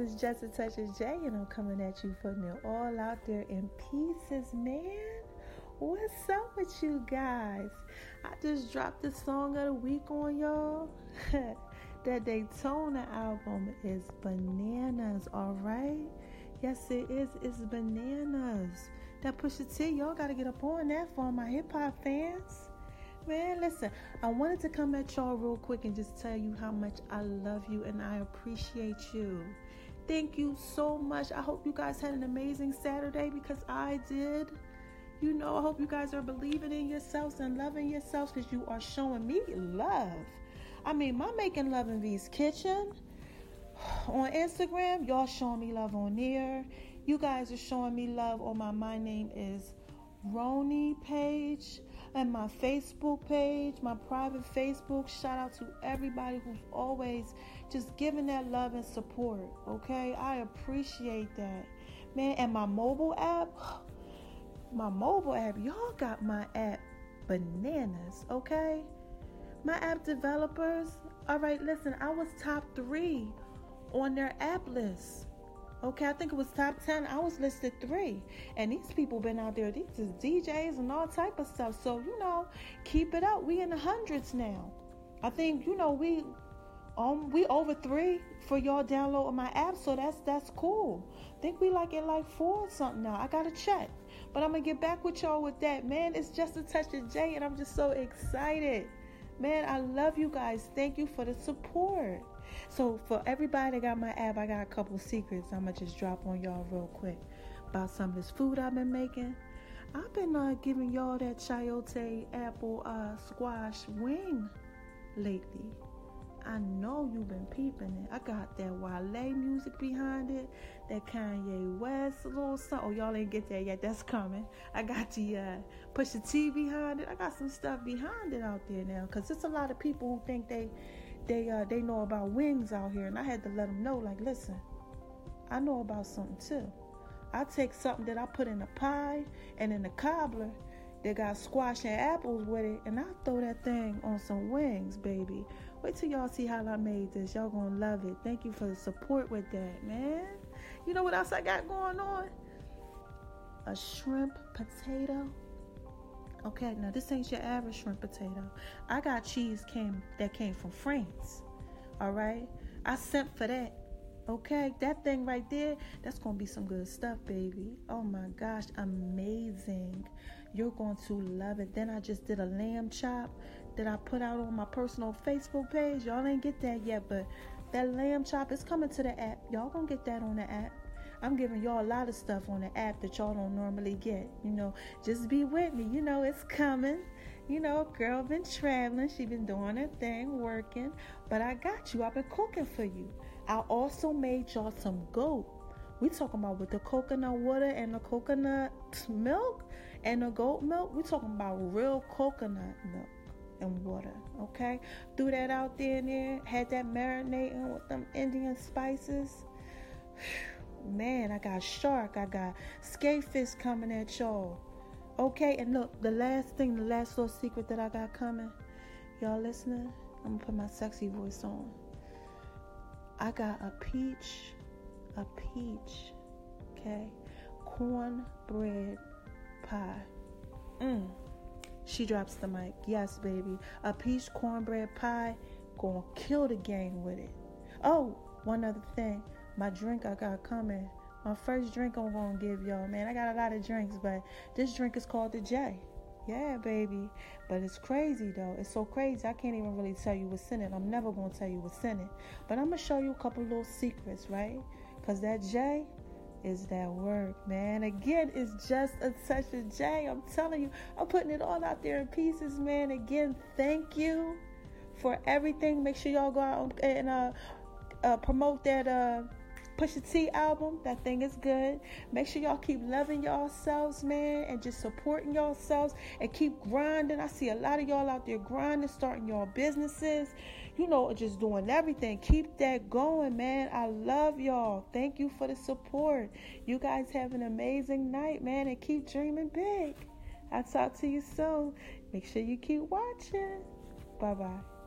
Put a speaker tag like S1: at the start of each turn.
S1: it's just a touch of J, and I'm coming at you putting it all out there in pieces, man. What's up with you guys? I just dropped the song of the week on y'all. that Daytona album is bananas, alright? Yes, it is. It's bananas. That Pusha T, y'all gotta get up on that for my hip hop fans. Man, listen, I wanted to come at y'all real quick and just tell you how much I love you and I appreciate you. Thank you so much. I hope you guys had an amazing Saturday because I did. You know, I hope you guys are believing in yourselves and loving yourselves because you are showing me love. I mean, my making love in V's kitchen on Instagram, y'all showing me love on there. You guys are showing me love on my My Name is Roni page and my Facebook page, my private Facebook. Shout out to everybody who's always just giving that love and support. Okay, I appreciate that, man. And my mobile app, my mobile app, y'all got my app bananas. Okay, my app developers. All right, listen, I was top three on their app list. Okay, I think it was top 10. I was listed three. And these people been out there, these is DJs and all type of stuff. So, you know, keep it up. We in the hundreds now. I think, you know, we um we over three for y'all downloading my app, so that's that's cool. I think we like it like four or something now. I gotta check. But I'm gonna get back with y'all with that. Man, it's just a touch of J and I'm just so excited. Man, I love you guys. Thank you for the support. So for everybody that got my app, I got a couple secrets I'ma just drop on y'all real quick about some of this food I've been making. I've been uh, giving y'all that chayote apple uh, squash wing lately. I know you've been peeping it. I got that Wale music behind it, that Kanye West little song. Oh, y'all ain't get that yet. That's coming. I got the uh, Pusha T behind it. I got some stuff behind it out there now, cause there's a lot of people who think they they uh, they know about wings out here, and I had to let them know, like, listen, I know about something too. I take something that I put in a pie and in a cobbler that got squash and apples with it, and I throw that thing on some wings, baby. Wait till y'all see how I made this. Y'all gonna love it. Thank you for the support with that, man. You know what else I got going on? A shrimp potato Okay, now this ain't your average shrimp potato. I got cheese came that came from France. All right, I sent for that. Okay, that thing right there, that's gonna be some good stuff, baby. Oh my gosh, amazing. You're going to love it. Then I just did a lamb chop that I put out on my personal Facebook page. Y'all ain't get that yet, but that lamb chop is coming to the app. Y'all gonna get that on the app. I'm giving y'all a lot of stuff on the app that y'all don't normally get. You know, just be with me. You know, it's coming. You know, girl been traveling. She been doing her thing, working. But I got you. I've been cooking for you. I also made y'all some goat. We talking about with the coconut water and the coconut milk and the goat milk. We talking about real coconut milk and water. Okay, threw that out there and there. Had that marinating with them Indian spices. Man, I got shark, I got skatefish coming at y'all. Okay, and look, the last thing, the last little secret that I got coming, y'all listening? I'm gonna put my sexy voice on. I got a peach, a peach, okay, cornbread pie. Mmm. She drops the mic. Yes, baby. A peach cornbread pie. Gonna kill the game with it. Oh, one other thing my drink I got coming. My first drink I'm gonna give y'all, man. I got a lot of drinks, but this drink is called the J. Yeah, baby. But it's crazy though. It's so crazy. I can't even really tell you what's in it. I'm never gonna tell you what's in it. But I'm gonna show you a couple little secrets, right? Cause that J is that work, man. Again, it's just a touch of J. I'm telling you, I'm putting it all out there in pieces, man. Again, thank you for everything. Make sure y'all go out and uh, uh, promote that uh, Pusha T album. That thing is good. Make sure y'all keep loving yourselves, man, and just supporting yourselves and keep grinding. I see a lot of y'all out there grinding, starting your businesses, you know, just doing everything. Keep that going, man. I love y'all. Thank you for the support. You guys have an amazing night, man, and keep dreaming big. I'll talk to you soon. Make sure you keep watching. Bye bye.